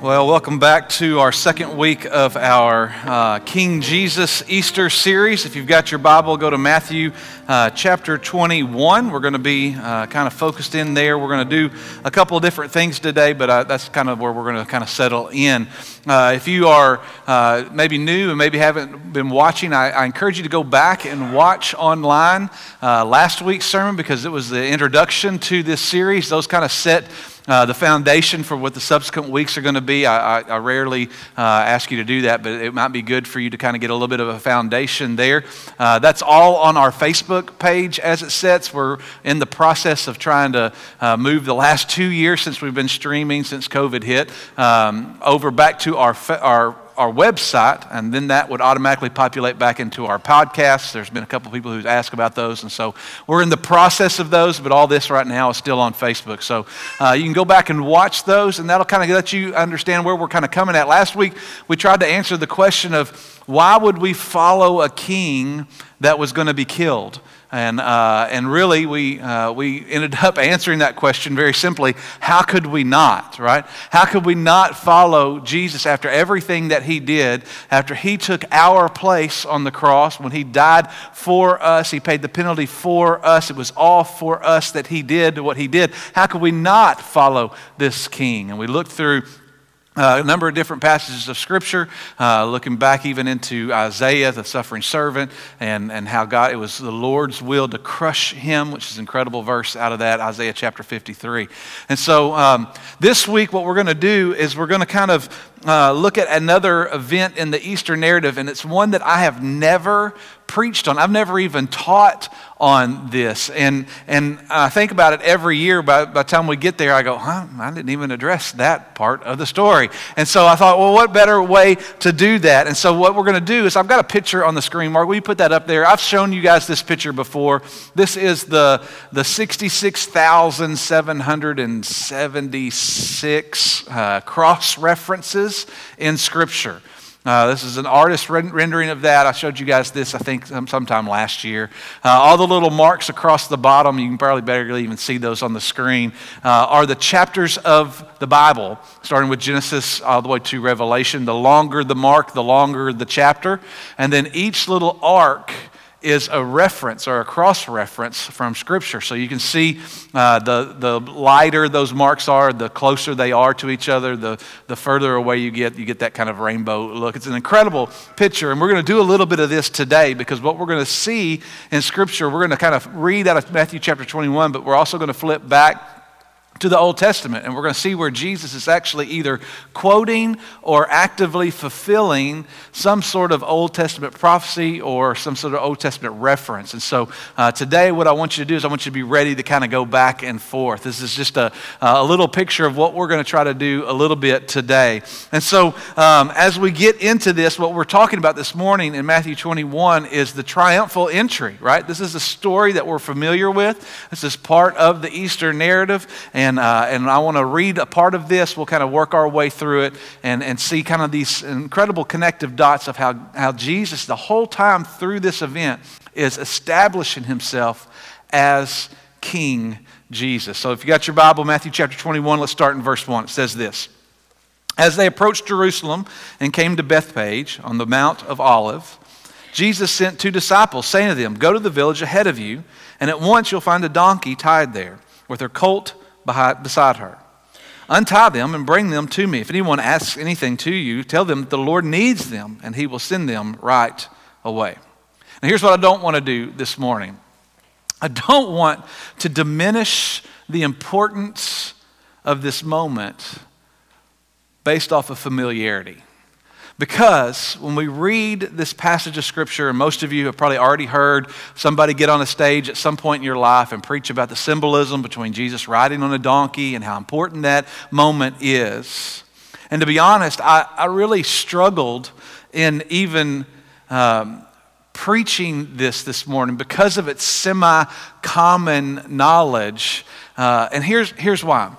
Well, welcome back to our second week of our uh, King Jesus Easter series. If you've got your Bible, go to Matthew uh, chapter 21. We're going to be uh, kind of focused in there. We're going to do a couple of different things today, but uh, that's kind of where we're going to kind of settle in. Uh, if you are uh, maybe new and maybe haven't been watching, I, I, encourage you to go back and watch online last week's sermon because it was the introduction to this series. Those kind of set uh, the foundation for what the subsequent weeks are going to be. I, I, I rarely uh, ask you to do that, but it might be good for you to kind of get a little bit of a foundation there. Uh, that's all on our Facebook page as it sits. We're in the process of trying to uh, move the last two years since we've been streaming since COVID hit um, over back to our, our our website, and then that would automatically populate back into our podcasts. There's been a couple people who've asked about those, and so we're in the process of those, but all this right now is still on Facebook. So uh, you can go back and watch those, and that'll kind of let you understand where we're kind of coming at. Last week, we tried to answer the question of why would we follow a king that was going to be killed? And, uh, and really, we, uh, we ended up answering that question very simply how could we not, right? How could we not follow Jesus after everything that he did, after he took our place on the cross, when he died for us, he paid the penalty for us, it was all for us that he did what he did. How could we not follow this king? And we looked through uh, a number of different passages of Scripture, uh, looking back even into Isaiah, the suffering servant, and, and how God, it was the Lord's will to crush him, which is an incredible verse out of that, Isaiah chapter 53. And so um, this week, what we're going to do is we're going to kind of uh, look at another event in the Easter narrative, and it's one that I have never preached on. I've never even taught on this. And, and I think about it every year. By, by the time we get there, I go, huh, I didn't even address that part of the story. And so I thought, well, what better way to do that? And so what we're going to do is I've got a picture on the screen. Mark, will you put that up there? I've shown you guys this picture before. This is the, the 66,776 uh, cross references in Scripture. Uh, this is an artist rendering of that. I showed you guys this, I think, sometime last year. Uh, all the little marks across the bottom, you can probably barely even see those on the screen, uh, are the chapters of the Bible, starting with Genesis all the way to Revelation. The longer the mark, the longer the chapter. And then each little arc is a reference or a cross reference from Scripture. So you can see uh, the, the lighter those marks are, the closer they are to each other, the, the further away you get, you get that kind of rainbow look. It's an incredible picture. And we're going to do a little bit of this today because what we're going to see in Scripture, we're going to kind of read out of Matthew chapter 21, but we're also going to flip back to the Old Testament. And we're going to see where Jesus is actually either quoting or actively fulfilling some sort of Old Testament prophecy or some sort of Old Testament reference. And so uh, today, what I want you to do is I want you to be ready to kind of go back and forth. This is just a, a little picture of what we're going to try to do a little bit today. And so um, as we get into this, what we're talking about this morning in Matthew 21 is the triumphal entry, right? This is a story that we're familiar with. This is part of the Easter narrative. And and, uh, and I want to read a part of this. We'll kind of work our way through it and, and see kind of these incredible connective dots of how, how Jesus, the whole time through this event, is establishing himself as King Jesus. So if you got your Bible, Matthew chapter 21, let's start in verse 1. It says this As they approached Jerusalem and came to Bethphage on the Mount of Olives, Jesus sent two disciples, saying to them, Go to the village ahead of you, and at once you'll find a donkey tied there with her colt beside her. Untie them and bring them to me. If anyone asks anything to you, tell them that the Lord needs them and he will send them right away. Now, here's what I don't want to do this morning I don't want to diminish the importance of this moment based off of familiarity. Because when we read this passage of Scripture, and most of you have probably already heard somebody get on a stage at some point in your life and preach about the symbolism between Jesus riding on a donkey and how important that moment is. And to be honest, I, I really struggled in even um, preaching this this morning because of its semi common knowledge. Uh, and here's, here's why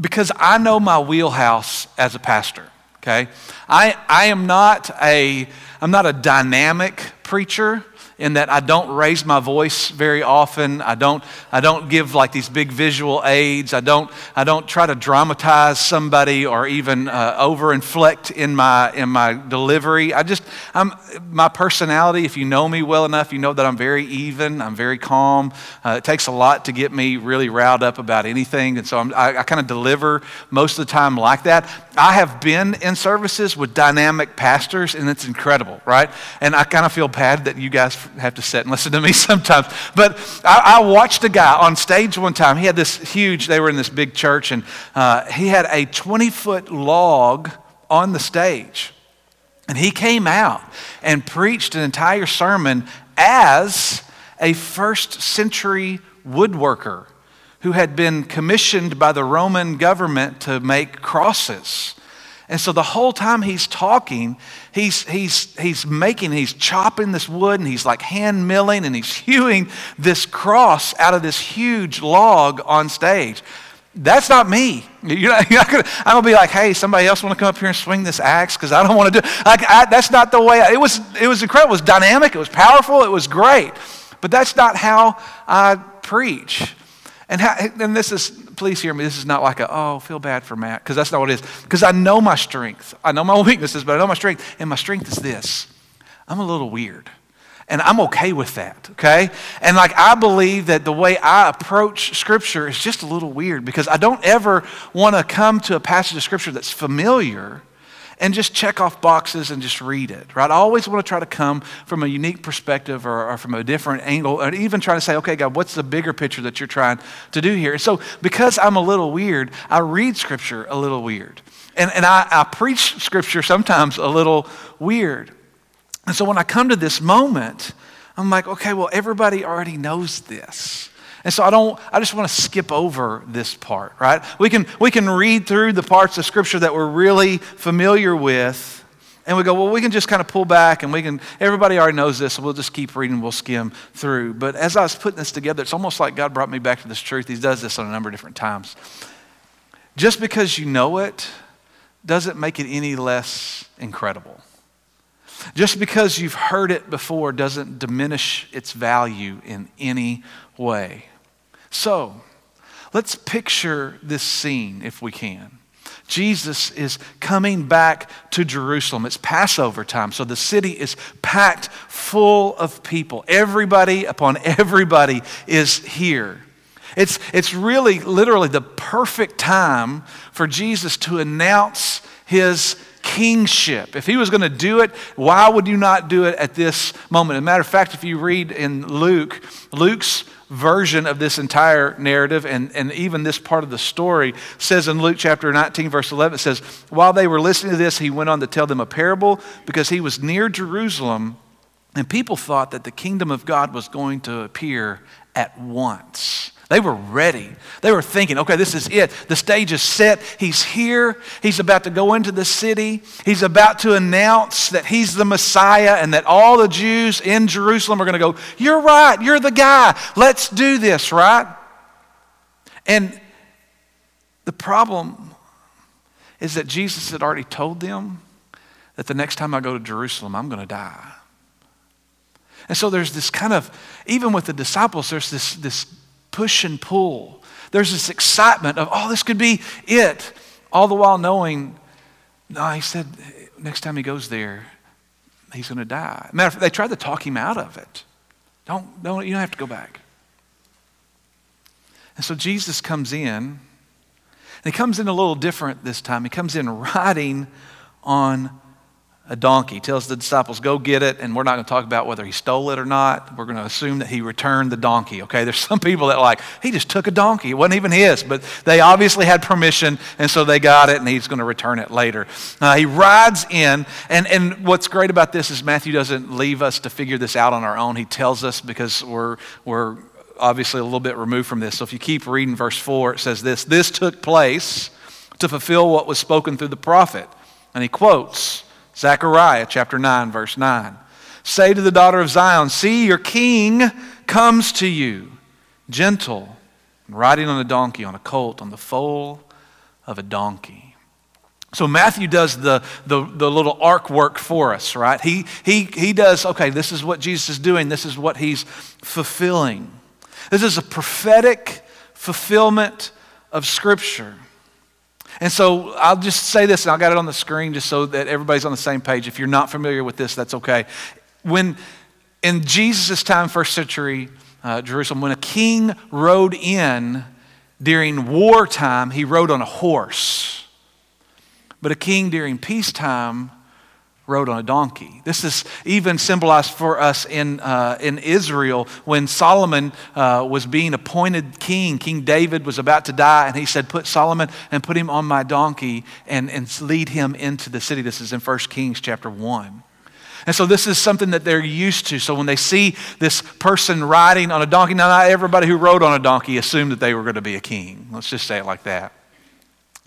because I know my wheelhouse as a pastor okay? I, I am not a, I'm not a dynamic preacher in that I don't raise my voice very often. I don't, I don't give like these big visual aids. I don't, I don't try to dramatize somebody or even uh, overinflect in my, in my delivery. I just, I'm, my personality, if you know me well enough, you know that I'm very even. I'm very calm. Uh, it takes a lot to get me really riled up about anything. And so I'm, I, I kind of deliver most of the time like that. I have been in services with dynamic pastors, and it's incredible, right? And I kind of feel bad that you guys have to sit and listen to me sometimes. But I, I watched a guy on stage one time. He had this huge, they were in this big church, and uh, he had a 20 foot log on the stage. And he came out and preached an entire sermon as a first century woodworker who had been commissioned by the Roman government to make crosses. And so the whole time he's talking, he's, he's, he's making, he's chopping this wood and he's like hand milling and he's hewing this cross out of this huge log on stage. That's not me. You're not, you're not gonna, I'm gonna be like, hey, somebody else want to come up here and swing this axe because I don't want to do. Like, I, that's not the way. I, it was. It was incredible. It was dynamic. It was powerful. It was great. But that's not how I preach. And, how, and this is, please hear me, this is not like a, oh, feel bad for Matt, because that's not what it is. Because I know my strength. I know my weaknesses, but I know my strength. And my strength is this I'm a little weird. And I'm okay with that, okay? And like, I believe that the way I approach Scripture is just a little weird because I don't ever want to come to a passage of Scripture that's familiar and just check off boxes and just read it, right? I always want to try to come from a unique perspective or, or from a different angle, and even try to say, okay, God, what's the bigger picture that you're trying to do here? And so, because I'm a little weird, I read Scripture a little weird. And, and I, I preach Scripture sometimes a little weird. And so, when I come to this moment, I'm like, okay, well, everybody already knows this. And so I don't, I just want to skip over this part, right? We can, we can read through the parts of Scripture that we're really familiar with, and we go, well, we can just kind of pull back and we can, everybody already knows this, so we'll just keep reading, we'll skim through. But as I was putting this together, it's almost like God brought me back to this truth. He does this on a number of different times. Just because you know it doesn't make it any less incredible. Just because you've heard it before doesn't diminish its value in any way. So, let's picture this scene if we can. Jesus is coming back to Jerusalem. It's Passover time, so the city is packed full of people. Everybody upon everybody is here. It's, it's really, literally, the perfect time for Jesus to announce his kingship. If he was going to do it, why would you not do it at this moment? As a matter of fact, if you read in Luke, Luke's version of this entire narrative and, and even this part of the story says in Luke chapter 19, verse 11, it says, While they were listening to this, he went on to tell them a parable because he was near Jerusalem and people thought that the kingdom of God was going to appear at once. They were ready. They were thinking, okay, this is it. The stage is set. He's here. He's about to go into the city. He's about to announce that he's the Messiah and that all the Jews in Jerusalem are going to go, You're right. You're the guy. Let's do this, right? And the problem is that Jesus had already told them that the next time I go to Jerusalem, I'm going to die. And so there's this kind of, even with the disciples, there's this, this push and pull. There's this excitement of, oh, this could be it. All the while knowing, no, he said next time he goes there, he's going to die. Matter of fact, they tried to talk him out of it. Don't, don't, you don't have to go back. And so Jesus comes in, and he comes in a little different this time. He comes in riding on a donkey. Tells the disciples, go get it, and we're not going to talk about whether he stole it or not. We're going to assume that he returned the donkey, okay? There's some people that like, he just took a donkey. It wasn't even his, but they obviously had permission, and so they got it, and he's going to return it later. Uh, he rides in, and, and what's great about this is Matthew doesn't leave us to figure this out on our own. He tells us because we're, we're obviously a little bit removed from this. So if you keep reading verse 4, it says this This took place to fulfill what was spoken through the prophet. And he quotes, Zechariah chapter 9, verse 9. Say to the daughter of Zion, See, your king comes to you, gentle, riding on a donkey, on a colt, on the foal of a donkey. So Matthew does the, the, the, little arc work for us, right? He, he, he does, okay, this is what Jesus is doing, this is what he's fulfilling. This is a prophetic fulfillment of Scripture. And so I'll just say this, and I got it on the screen just so that everybody's on the same page. If you're not familiar with this, that's okay. When in Jesus' time, first century uh, Jerusalem, when a king rode in during wartime, he rode on a horse. But a king during peacetime rode on a donkey. This is even symbolized for us in, uh, in Israel when Solomon uh, was being appointed king. King David was about to die, and he said, Put Solomon and put him on my donkey and, and lead him into the city. This is in 1 Kings chapter 1. And so this is something that they're used to. So when they see this person riding on a donkey, now not everybody who rode on a donkey assumed that they were going to be a king. Let's just say it like that.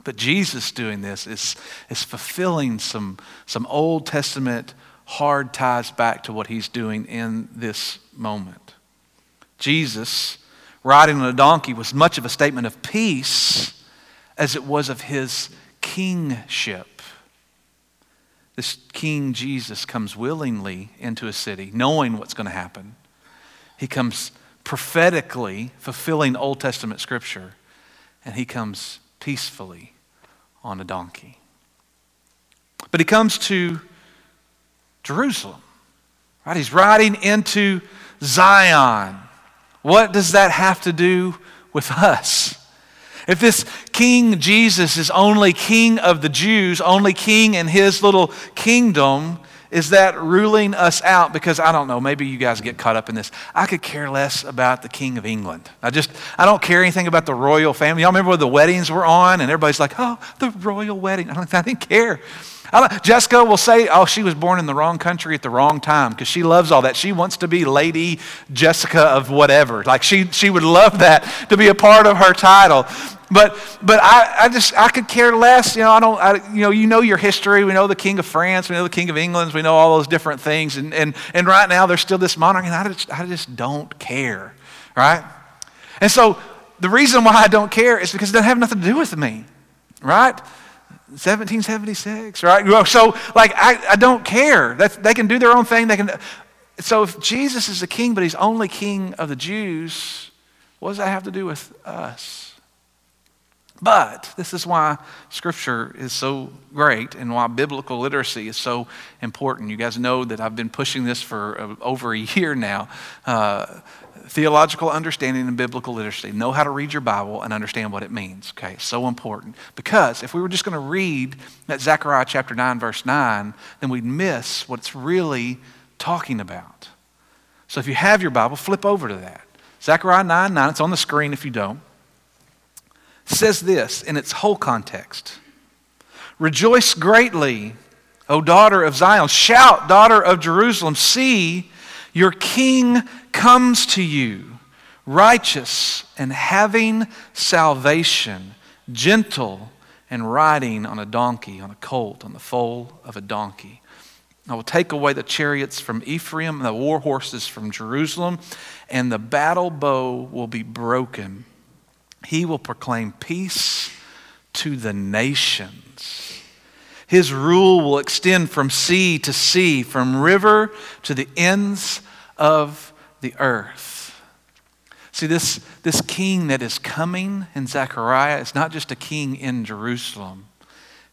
But Jesus doing this is, is fulfilling some, some Old Testament hard ties back to what he's doing in this moment. Jesus riding on a donkey was much of a statement of peace as it was of his kingship. This King Jesus comes willingly into a city, knowing what's going to happen. He comes prophetically fulfilling Old Testament scripture, and he comes peacefully on a donkey. But he comes to Jerusalem, right? He's riding into Zion. What does that have to do with us? If this King Jesus is only king of the Jews, only king in his little kingdom, is that ruling us out? Because I don't know, maybe you guys get caught up in this. I could care less about the King of England. I just, I don't care anything about the royal family. Y'all remember when the weddings were on and everybody's like, oh, the royal wedding. I, don't, I didn't care. I Jessica will say, oh, she was born in the wrong country at the wrong time because she loves all that. She wants to be Lady Jessica of whatever. Like she, she would love that to be a part of her title. But, but I, I just, I could care less. You know, I don't, I, you know, you know your history. We know the King of France. We know the King of England. We know all those different things. And, and, and right now there's still this monarchy, and I just, I just don't care, right? And so the reason why I don't care is because it doesn't have nothing to do with me, right? 1776, right? So, like, I, I don't care. That's, they can do their own thing. They can. So, if Jesus is the king, but he's only king of the Jews, what does that have to do with us? But this is why Scripture is so great and why biblical literacy is so important. You guys know that I've been pushing this for uh, over a year now. Uh, theological understanding and biblical literacy. Know how to read your Bible and understand what it means. Okay, so important. Because if we were just going to read that Zechariah chapter 9, verse 9, then we'd miss what it's really talking about. So if you have your Bible, flip over to that. Zechariah 9, 9, it's on the screen if you don't says this in its whole context Rejoice greatly, O daughter of Zion. Shout, daughter of Jerusalem. See, your king comes to you, righteous and having salvation, gentle and riding on a donkey, on a colt, on the foal of a donkey. I will take away the chariots from Ephraim, and the war horses from Jerusalem, and the battle bow will be broken he will proclaim peace to the nations. His rule will extend from sea to sea, from river to the ends of the earth. See, this, this king that is coming in Zechariah is not just a king in Jerusalem,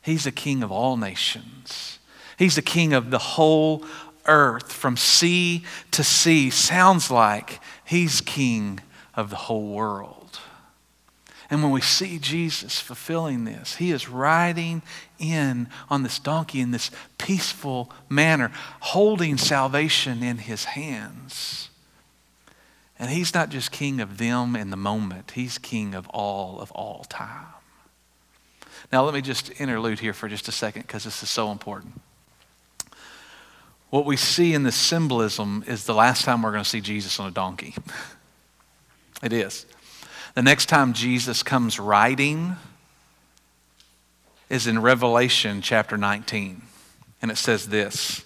he's a king of all nations. He's the king of the whole earth, from sea to sea. Sounds like he's king of the whole world. And when we see Jesus fulfilling this, he is riding in on this donkey in this peaceful manner, holding salvation in his hands. And he's not just king of them in the moment, he's king of all of all time. Now, let me just interlude here for just a second because this is so important. What we see in this symbolism is the last time we're going to see Jesus on a donkey. it is. The next time Jesus comes riding is in Revelation chapter 19. And it says this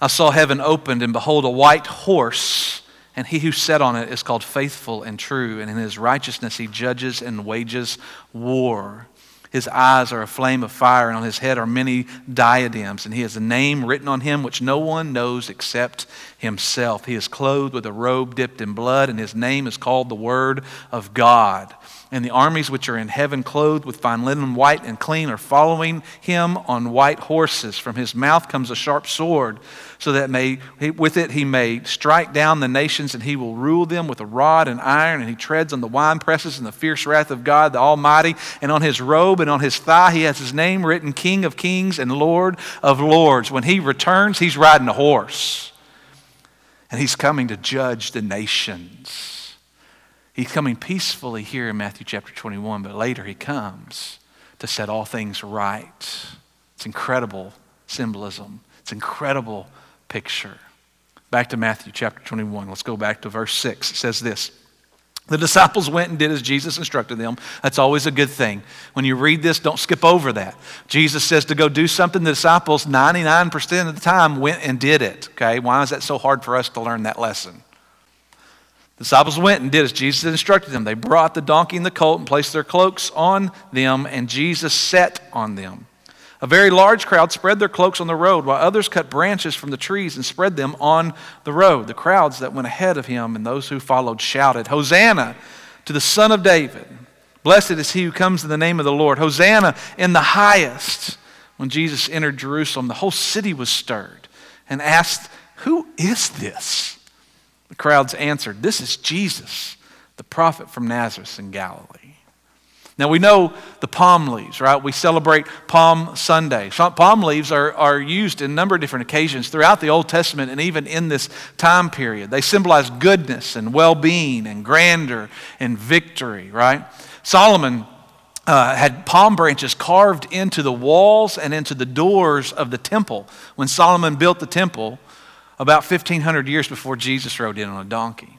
I saw heaven opened, and behold, a white horse, and he who sat on it is called faithful and true, and in his righteousness he judges and wages war. His eyes are a flame of fire, and on his head are many diadems. And he has a name written on him which no one knows except himself. He is clothed with a robe dipped in blood, and his name is called the Word of God. And the armies which are in heaven, clothed with fine linen, white and clean, are following him on white horses. From his mouth comes a sharp sword so that may, with it he may strike down the nations, and he will rule them with a rod and iron, and he treads on the wine presses in the fierce wrath of God the Almighty. And on his robe and on his thigh he has his name written King of Kings and Lord of Lords. When he returns, he's riding a horse, and he's coming to judge the nations. He's coming peacefully here in Matthew chapter 21, but later he comes to set all things right. It's incredible symbolism. It's incredible picture. Back to Matthew chapter 21. Let's go back to verse 6. It says this. The disciples went and did as Jesus instructed them. That's always a good thing. When you read this, don't skip over that. Jesus says to go do something. The disciples, 99% of the time, went and did it. Okay? Why is that so hard for us to learn that lesson? The disciples went and did as Jesus instructed them. They brought the donkey and the colt and placed their cloaks on them, and Jesus sat on them. A very large crowd spread their cloaks on the road, while others cut branches from the trees and spread them on the road. The crowds that went ahead of him and those who followed shouted, Hosanna to the Son of David! Blessed is he who comes in the name of the Lord. Hosanna in the highest. When Jesus entered Jerusalem, the whole city was stirred and asked, Who is this? The crowds answered, This is Jesus, the prophet from Nazareth in Galilee. Now we know the palm leaves, right? We celebrate Palm Sunday. Palm leaves are, are used in a number of different occasions throughout the Old Testament and even in this time period. They symbolize goodness and well being and grandeur and victory, right? Solomon uh, had palm branches carved into the walls and into the doors of the temple when Solomon built the temple about 1,500 years before Jesus rode in on a donkey.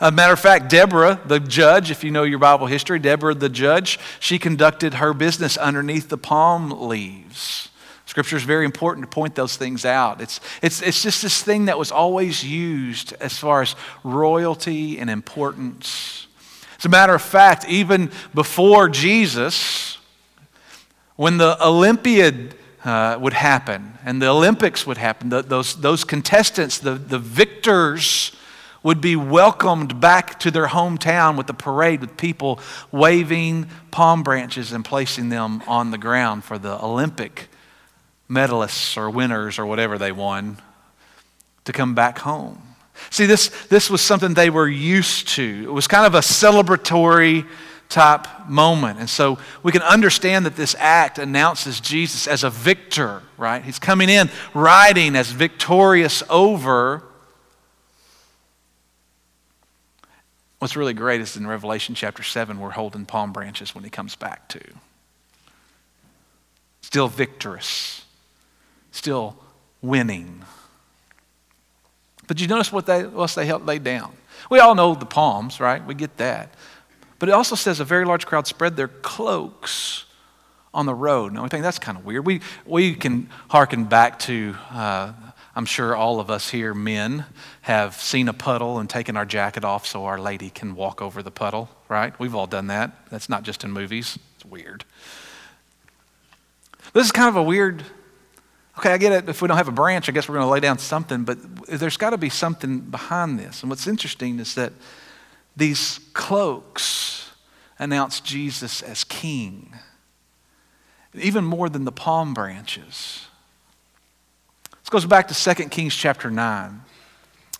A matter of fact, Deborah, the judge, if you know your Bible history, Deborah, the judge, she conducted her business underneath the palm leaves. Scripture is very important to point those things out. It's, it's, it's just this thing that was always used as far as royalty and importance. As a matter of fact, even before Jesus, when the Olympiad uh, would happen and the Olympics would happen, the, those, those contestants, the, the victors, would be welcomed back to their hometown with a parade with people waving palm branches and placing them on the ground for the Olympic medalists or winners or whatever they won to come back home. See, this, this was something they were used to. It was kind of a celebratory type moment. And so we can understand that this act announces Jesus as a victor, right? He's coming in riding as victorious over What's really great is in Revelation chapter 7, we're holding palm branches when he comes back, too. Still victorious, still winning. But you notice what they, what they helped lay down? We all know the palms, right? We get that. But it also says a very large crowd spread their cloaks on the road. Now, we think that's kind of weird. We, we can hearken back to uh, I'm sure all of us here, men, have seen a puddle and taken our jacket off so our lady can walk over the puddle, right? We've all done that. That's not just in movies, it's weird. This is kind of a weird. Okay, I get it. If we don't have a branch, I guess we're going to lay down something, but there's got to be something behind this. And what's interesting is that these cloaks announce Jesus as king, even more than the palm branches. This goes back to 2 Kings chapter 9.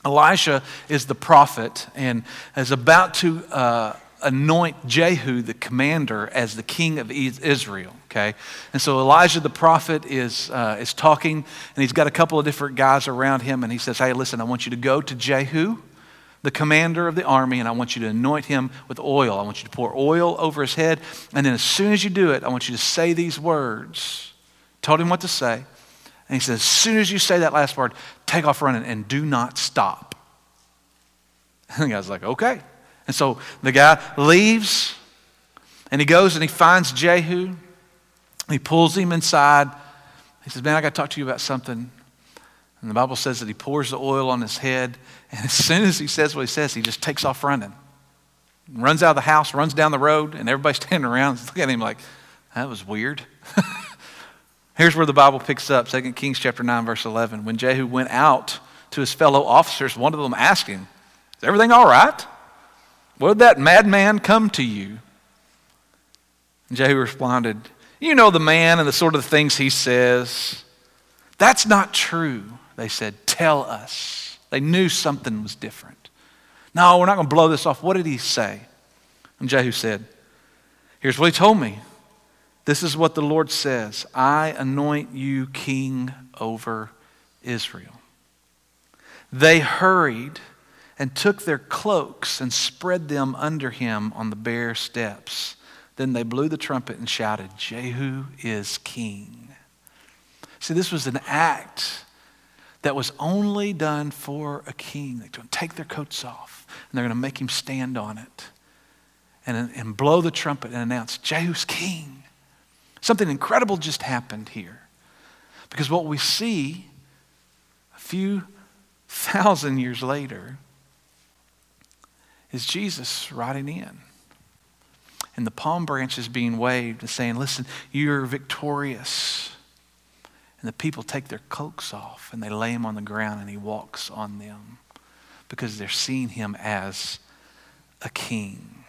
Elisha is the prophet and is about to uh, anoint Jehu, the commander, as the king of Israel. Okay, and so Elijah the prophet is uh, is talking, and he's got a couple of different guys around him, and he says, "Hey, listen, I want you to go to Jehu." the commander of the army, and I want you to anoint him with oil. I want you to pour oil over his head. And then as soon as you do it, I want you to say these words. Told him what to say. And he says, as soon as you say that last word, take off running and do not stop. And the guy's like, okay. And so the guy leaves and he goes and he finds Jehu. He pulls him inside. He says, Man, I got to talk to you about something. And the Bible says that he pours the oil on his head. And as soon as he says what he says, he just takes off running. Runs out of the house, runs down the road, and everybody's standing around looking at him like, That was weird. Here's where the Bible picks up 2 Kings chapter 9, verse 11. When Jehu went out to his fellow officers, one of them asked him, Is everything all right? Where did that madman come to you? And Jehu responded, You know the man and the sort of things he says. That's not true, they said. Tell us. They knew something was different. No, we're not going to blow this off. What did he say? And Jehu said, Here's what he told me. This is what the Lord says I anoint you king over Israel. They hurried and took their cloaks and spread them under him on the bare steps. Then they blew the trumpet and shouted, Jehu is king. See, this was an act that was only done for a king. They're going to take their coats off and they're going to make him stand on it and, and blow the trumpet and announce, Jehu's king. Something incredible just happened here. Because what we see a few thousand years later is Jesus riding in. And the palm branches being waved and saying, Listen, you're victorious. And the people take their cloaks off and they lay him on the ground and he walks on them because they're seeing him as a king.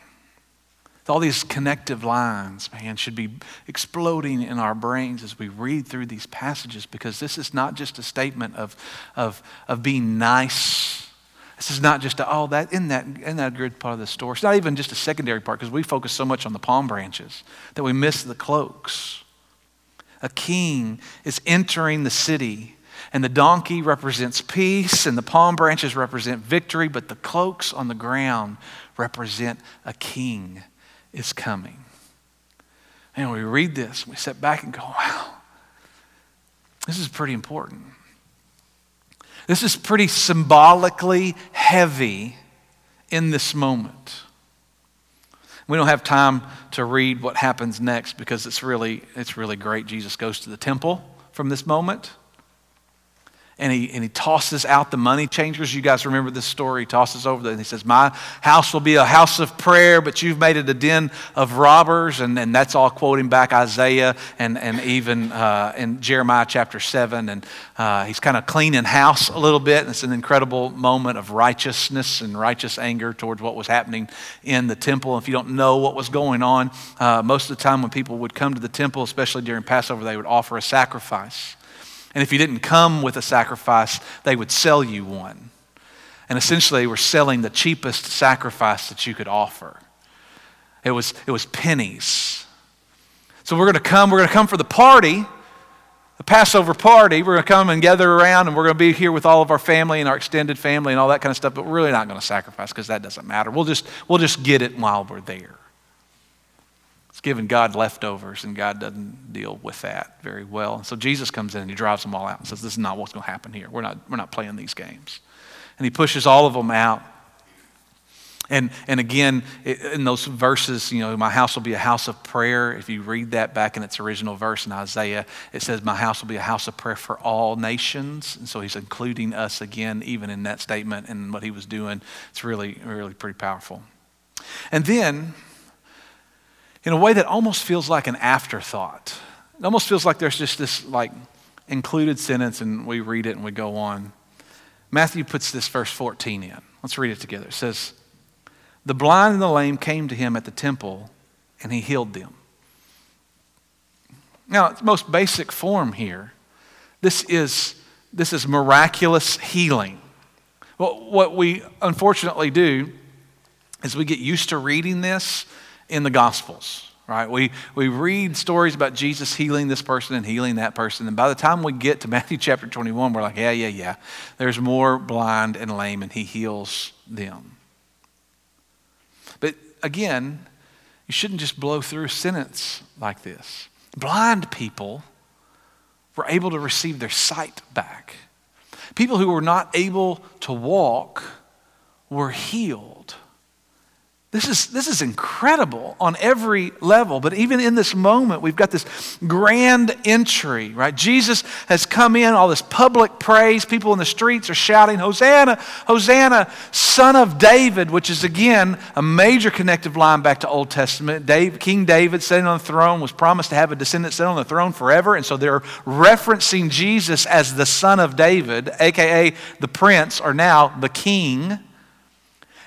All these connective lines, man, should be exploding in our brains as we read through these passages because this is not just a statement of, of, of being nice. This is not just, a, oh, that in that in that good part of the story. It's not even just a secondary part because we focus so much on the palm branches that we miss the cloaks. A king is entering the city and the donkey represents peace, and the palm branches represent victory, but the cloaks on the ground represent a king is coming. And we read this, we sit back and go, wow, this is pretty important. This is pretty symbolically heavy in this moment. We don't have time to read what happens next because it's really, it's really great. Jesus goes to the temple from this moment and he, and he tosses out the money changers. You guys remember this story. He tosses over and he says, My house will be a house of prayer, but you've made it a den of robbers. And, and that's all quoting back Isaiah and, and even uh, in Jeremiah chapter 7. And uh, he's kind of cleaning house a little bit. And it's an incredible moment of righteousness and righteous anger towards what was happening in the temple. If you don't know what was going on, uh, most of the time when people would come to the temple, especially during Passover, they would offer a sacrifice. And if you didn't come with a sacrifice, they would sell you one. And essentially, they were selling the cheapest sacrifice that you could offer. It was, it was pennies. So we're going to come, we're going to come for the party, the Passover party. We're going to come and gather around, and we're going to be here with all of our family and our extended family and all that kind of stuff, but we're really not going to sacrifice because that doesn't matter. We'll just, we'll just get it while we're there. It's giving God leftovers, and God doesn't deal with that very well. And so Jesus comes in and he drives them all out and says, This is not what's going to happen here. We're not, we're not playing these games. And he pushes all of them out. And, and again, in those verses, you know, my house will be a house of prayer. If you read that back in its original verse in Isaiah, it says, My house will be a house of prayer for all nations. And so he's including us again, even in that statement and what he was doing. It's really, really pretty powerful. And then in a way that almost feels like an afterthought. It almost feels like there's just this like included sentence and we read it and we go on. Matthew puts this verse 14 in. Let's read it together. It says, The blind and the lame came to him at the temple and he healed them. Now, its most basic form here, this is, this is miraculous healing. Well, what we unfortunately do is we get used to reading this in the Gospels, right? We, we read stories about Jesus healing this person and healing that person. And by the time we get to Matthew chapter 21, we're like, yeah, yeah, yeah. There's more blind and lame, and he heals them. But again, you shouldn't just blow through a sentence like this. Blind people were able to receive their sight back. People who were not able to walk were healed This is, this is incredible on every level. But even in this moment, we've got this grand entry, right? Jesus has come in, all this public praise. People in the streets are shouting, Hosanna, Hosanna, son of David, which is again a major connective line back to Old Testament. Dave, King David sitting on the throne was promised to have a descendant sit on the throne forever. And so they're referencing Jesus as the son of David, aka the prince, or now the king.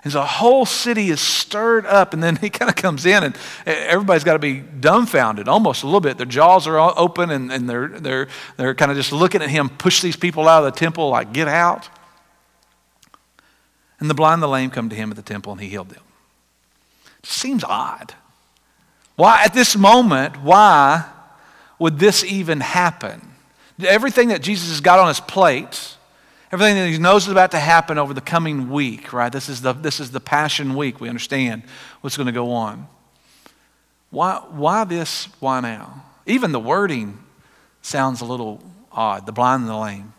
And so the whole city is stirred up, and then he kind of comes in, and everybody's got to be dumbfounded almost a little bit. Their jaws are open, and, and they're, they're, they're kind of just looking at him push these people out of the temple, like, get out. And the blind and the lame come to him at the temple, and he healed them. Seems odd. Why, at this moment, why would this even happen? Everything that Jesus has got on his plate Everything that he knows is about to happen over the coming week, right? This is the, this is the Passion Week. We understand what's going to go on. Why, why this? Why now? Even the wording sounds a little odd the blind and the lame.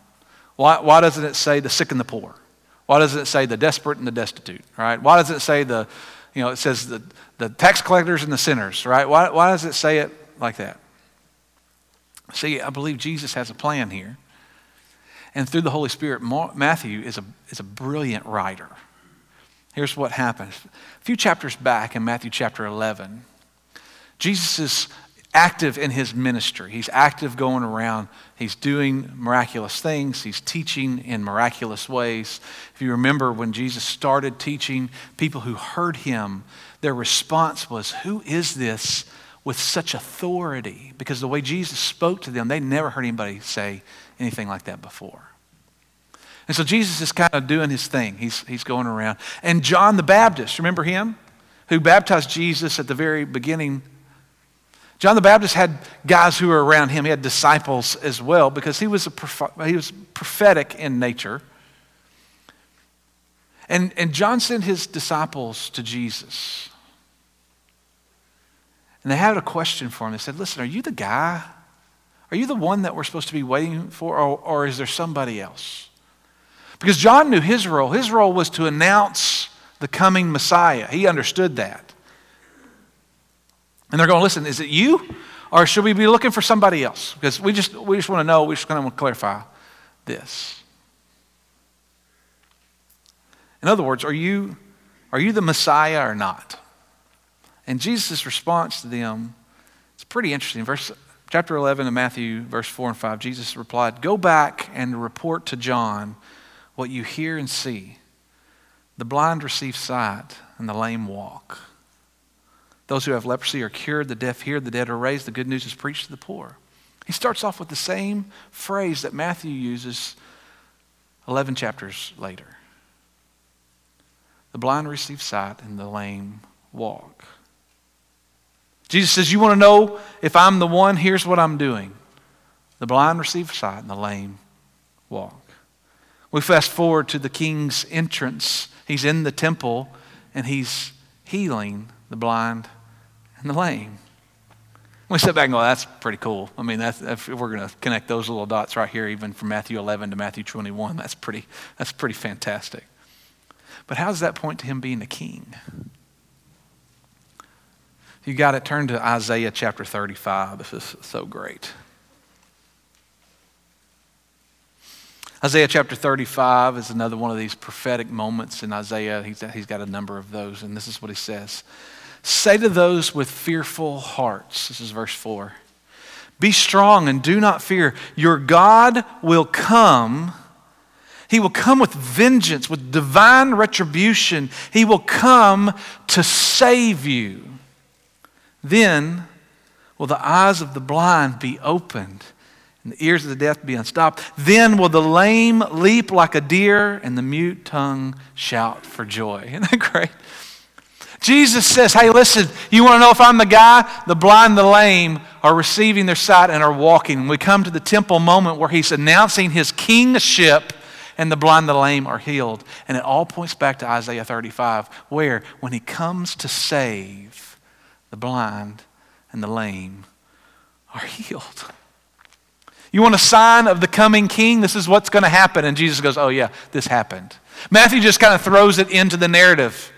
Why, why doesn't it say the sick and the poor? Why doesn't it say the desperate and the destitute, right? Why doesn't it say the, you know, it says the, the tax collectors and the sinners, right? Why, why does it say it like that? See, I believe Jesus has a plan here. And through the Holy Spirit, Matthew is a, is a brilliant writer. Here's what happens. A few chapters back in Matthew chapter 11, Jesus is active in his ministry. He's active going around. He's doing miraculous things. He's teaching in miraculous ways. If you remember when Jesus started teaching, people who heard him, their response was, Who is this with such authority? Because the way Jesus spoke to them, they never heard anybody say anything like that before. And so Jesus is kind of doing his thing. He's, he's going around. And John the Baptist, remember him? Who baptized Jesus at the very beginning. John the Baptist had guys who were around him. He had disciples as well because he was, a, he was prophetic in nature. And, and John sent his disciples to Jesus. And they had a question for him. They said, Listen, are you the guy? Are you the one that we're supposed to be waiting for, or, or is there somebody else? Because John knew his role. His role was to announce the coming Messiah. He understood that. And they're going, listen, is it you? Or should we be looking for somebody else? Because we just, we just want to know, we just kind of want to clarify this. In other words, are you, are you the Messiah or not? And Jesus' response to them is pretty interesting. Verse, chapter 11 of Matthew, verse 4 and 5, Jesus replied, Go back and report to John what you hear and see. The blind receive sight, and the lame walk. Those who have leprosy are cured, the deaf hear, the dead are raised, the good news is preached to the poor. He starts off with the same phrase that Matthew uses 11 chapters later. The blind receive sight, and the lame walk. Jesus says, You want to know if I'm the one? Here's what I'm doing. The blind receive sight, and the lame walk. We fast forward to the king's entrance. He's in the temple and he's healing the blind and the lame. We sit back and go, that's pretty cool. I mean, if we're going to connect those little dots right here, even from Matthew 11 to Matthew 21, that's pretty, that's pretty fantastic. But how does that point to him being the king? You got it. Turn to Isaiah chapter 35. This is so great. Isaiah chapter 35 is another one of these prophetic moments in Isaiah. He's, he's got a number of those, and this is what he says Say to those with fearful hearts, this is verse 4 Be strong and do not fear. Your God will come. He will come with vengeance, with divine retribution. He will come to save you. Then will the eyes of the blind be opened and the ears of the deaf be unstopped. Then will the lame leap like a deer, and the mute tongue shout for joy. Isn't that great? Jesus says, Hey, listen, you want to know if I'm the guy? The blind, the lame are receiving their sight and are walking. We come to the temple moment where he's announcing his kingship, and the blind, the lame are healed. And it all points back to Isaiah 35, where when he comes to save, the blind and the lame are healed. You want a sign of the coming king? This is what's going to happen. And Jesus goes, Oh, yeah, this happened. Matthew just kind of throws it into the narrative.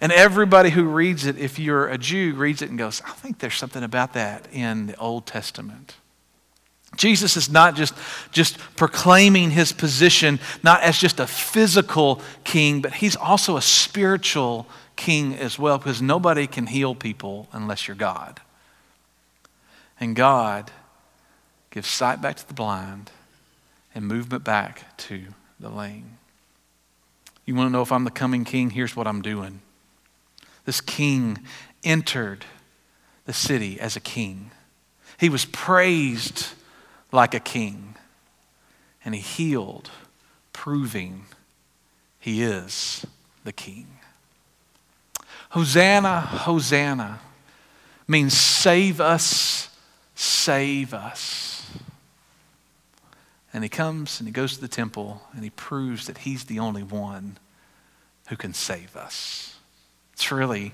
And everybody who reads it, if you're a Jew, reads it and goes, I think there's something about that in the Old Testament. Jesus is not just, just proclaiming his position, not as just a physical king, but he's also a spiritual king as well, because nobody can heal people unless you're God. And God gives sight back to the blind and movement back to the lame. You want to know if I'm the coming king? Here's what I'm doing. This king entered the city as a king. He was praised like a king, and he healed, proving he is the king. Hosanna, Hosanna means save us, save us. And he comes and he goes to the temple and he proves that he's the only one who can save us. It's really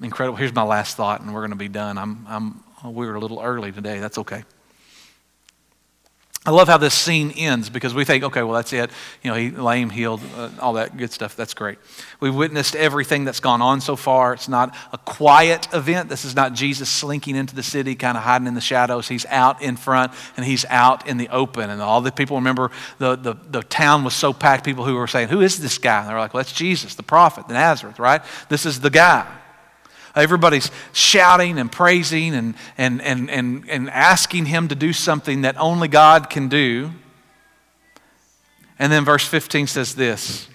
incredible. Here's my last thought, and we're going to be done. I'm, I'm, we were a little early today. That's okay. I love how this scene ends because we think, okay, well, that's it. You know, he lame, healed, uh, all that good stuff. That's great. We've witnessed everything that's gone on so far. It's not a quiet event. This is not Jesus slinking into the city, kind of hiding in the shadows. He's out in front and he's out in the open. And all the people remember the, the, the town was so packed, people who were saying, Who is this guy? And they're like, Well, that's Jesus, the prophet, the Nazareth, right? This is the guy. Everybody's shouting and praising and, and, and, and, and asking him to do something that only God can do. And then verse 15 says this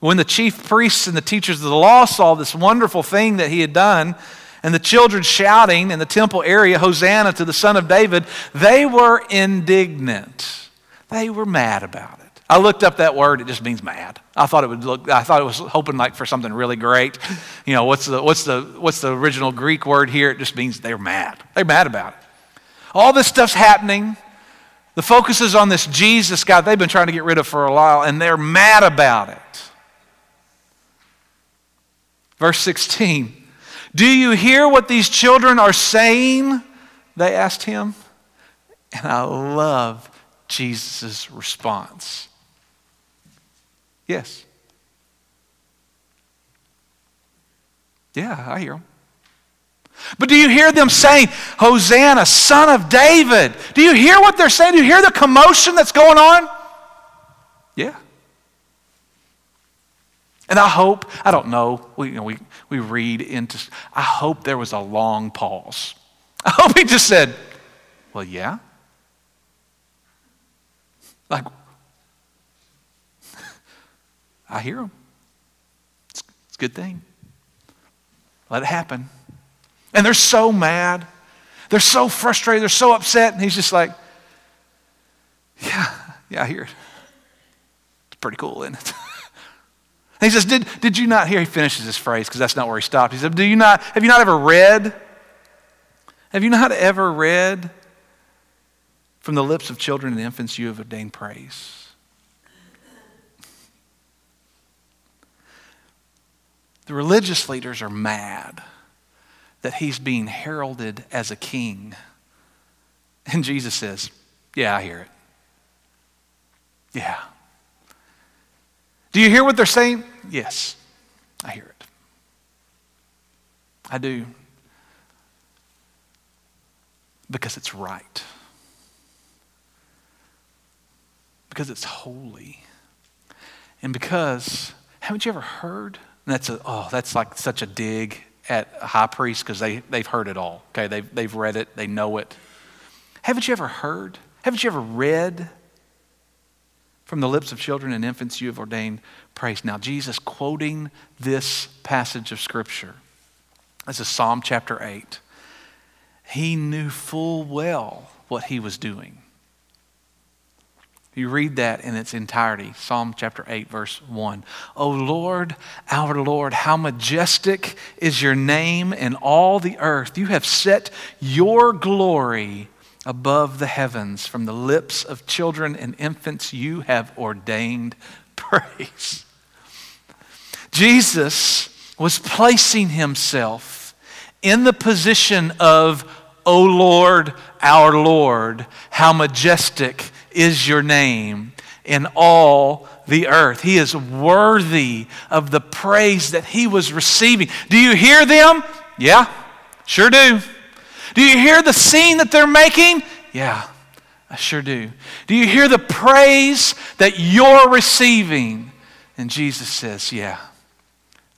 When the chief priests and the teachers of the law saw this wonderful thing that he had done, and the children shouting in the temple area, Hosanna to the Son of David, they were indignant. They were mad about it. I looked up that word, it just means mad. I thought it would look, I thought it was hoping like for something really great. You know, what's the, what's the, what's the original Greek word here? It just means they're mad. They're mad about it. All this stuff's happening. The focus is on this Jesus guy they've been trying to get rid of for a while, and they're mad about it. Verse 16 Do you hear what these children are saying? They asked him. And I love Jesus' response. Yes. Yeah, I hear them. But do you hear them saying, Hosanna, son of David? Do you hear what they're saying? Do you hear the commotion that's going on? Yeah. And I hope, I don't know, we, you know, we, we read into, I hope there was a long pause. I hope he just said, Well, yeah. Like, I hear them. It's, it's a good thing. Let it happen. And they're so mad. They're so frustrated. They're so upset. And he's just like, yeah, yeah, I hear it. It's pretty cool, isn't it? he says, did, did you not hear? He finishes his phrase because that's not where he stopped. He said, Do you not, have you not ever read? Have you not ever read from the lips of children and infants you have ordained praise? The religious leaders are mad that he's being heralded as a king. And Jesus says, Yeah, I hear it. Yeah. Do you hear what they're saying? Yes, I hear it. I do. Because it's right. Because it's holy. And because, haven't you ever heard and that's a, oh, that's like such a dig at a high priest because they, they've heard it all. Okay, they've, they've read it, they know it. Haven't you ever heard? Haven't you ever read from the lips of children and infants you have ordained praise? Now, Jesus quoting this passage of Scripture. This is Psalm chapter 8. He knew full well what he was doing. You read that in its entirety, Psalm chapter 8, verse 1. O Lord, our Lord, how majestic is your name in all the earth. You have set your glory above the heavens. From the lips of children and infants, you have ordained praise. Jesus was placing himself in the position of, O Lord, our Lord, how majestic is your name in all the earth. He is worthy of the praise that he was receiving. Do you hear them? Yeah, sure do. Do you hear the scene that they're making? Yeah, I sure do. Do you hear the praise that you're receiving? And Jesus says, Yeah,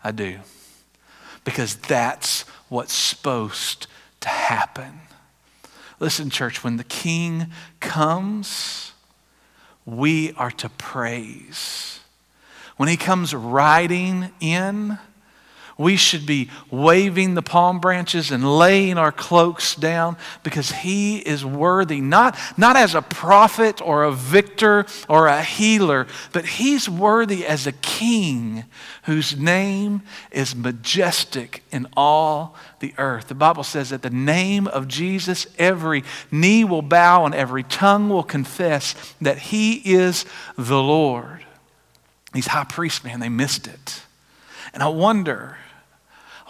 I do. Because that's what's supposed to happen. Listen, church, when the King comes, we are to praise. When he comes riding in, we should be waving the palm branches and laying our cloaks down because he is worthy, not, not as a prophet or a victor or a healer, but he's worthy as a king whose name is majestic in all the earth. The Bible says that the name of Jesus, every knee will bow and every tongue will confess that he is the Lord. These high priests, man, they missed it. And I wonder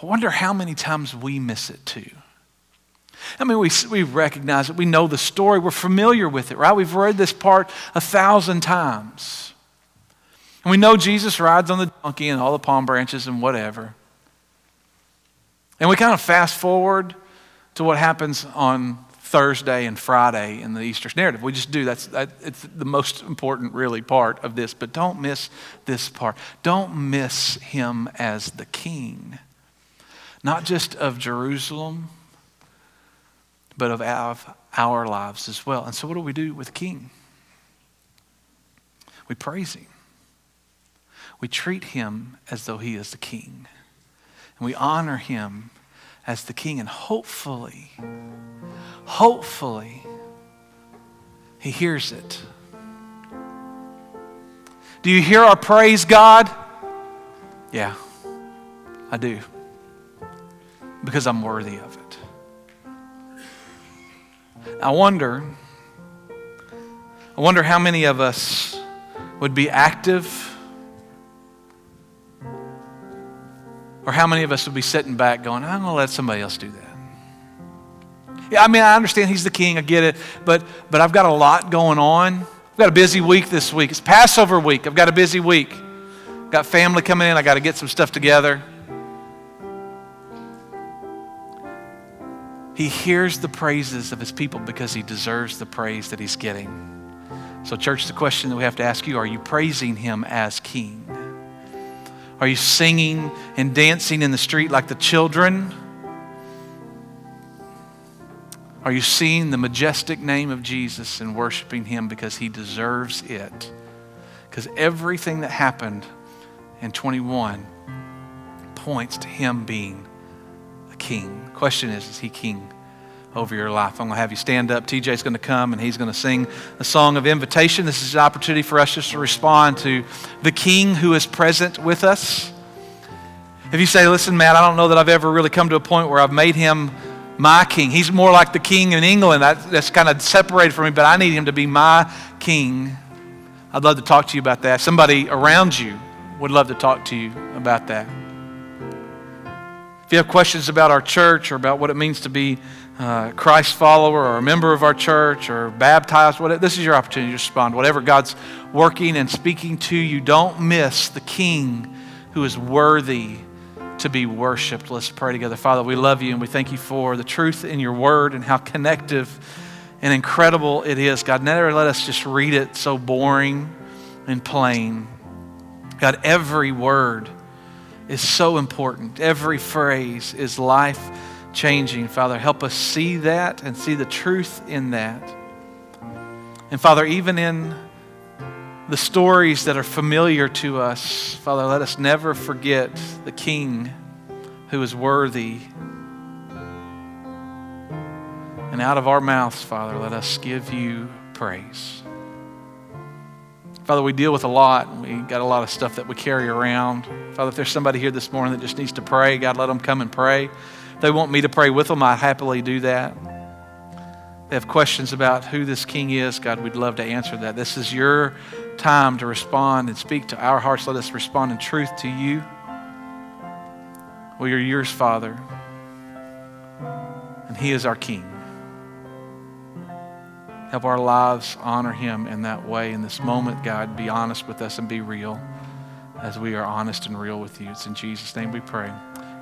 I wonder how many times we miss it too. I mean, we, we recognize it. We know the story. We're familiar with it, right? We've read this part a thousand times. And we know Jesus rides on the donkey and all the palm branches and whatever. And we kind of fast forward to what happens on Thursday and Friday in the Easter narrative. We just do. That's that, it's the most important, really, part of this. But don't miss this part. Don't miss him as the king not just of Jerusalem, but of our, lives as well. And so, what do we do with King? We praise Him. We treat Him as though He is the King. And we honor Him as the King. And hopefully, hopefully, He hears it. Do you hear our praise, God? Yeah, I do because I'm worthy of it. I wonder, I wonder how many of us would be active or how many of us would be sitting back going, I'm going to let somebody else do that. Yeah, I mean, I understand he's the king, I get it, but, but I've got a lot going on. I've got a busy week this week. It's Passover week. I've got a busy week. Got family coming in. I got to get some stuff together. He hears the praises of his people because he deserves the praise that he's getting. So, church, the question that we have to ask you are you praising him as king? Are you singing and dancing in the street like the children? Are you seeing the majestic name of Jesus and worshiping him because he deserves it? Because everything that happened in 21 points to him being a king. Question is, is he king over your life? I'm going to have you stand up. TJ's going to come and he's going to sing a song of invitation. This is an opportunity for us just to respond to the king who is present with us. If you say, listen, Matt, I don't know that I've ever really come to a point where I've made him my king. He's more like the king in England. That, that's kind of separated from me, but I need him to be my king. I'd love to talk to you about that. Somebody around you would love to talk to you about that. If you have questions about our church or about what it means to be a Christ follower or a member of our church or baptized, whatever, this is your opportunity to respond. Whatever God's working and speaking to you, don't miss the King who is worthy to be worshiped. Let's pray together. Father, we love you and we thank you for the truth in your word and how connective and incredible it is. God, never let us just read it so boring and plain. God, every word is so important. Every phrase is life changing. Father, help us see that and see the truth in that. And Father, even in the stories that are familiar to us, Father, let us never forget the King who is worthy. And out of our mouths, Father, let us give you praise. Father, we deal with a lot. We got a lot of stuff that we carry around. Father, if there's somebody here this morning that just needs to pray, God, let them come and pray. If they want me to pray with them, I happily do that. If they have questions about who this king is, God, we'd love to answer that. This is your time to respond and speak to our hearts. Let us respond in truth to you. We are yours, Father, and He is our King. Help our lives honor Him in that way. In this moment, God, be honest with us and be real as we are honest and real with you. It's in Jesus' name we pray.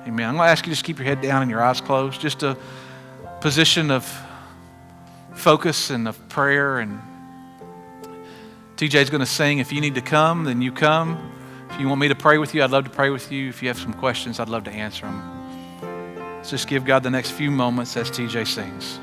Amen. I'm going to ask you to just keep your head down and your eyes closed. Just a position of focus and of prayer. And TJ's going to sing. If you need to come, then you come. If you want me to pray with you, I'd love to pray with you. If you have some questions, I'd love to answer them. Let's just give God the next few moments as TJ sings.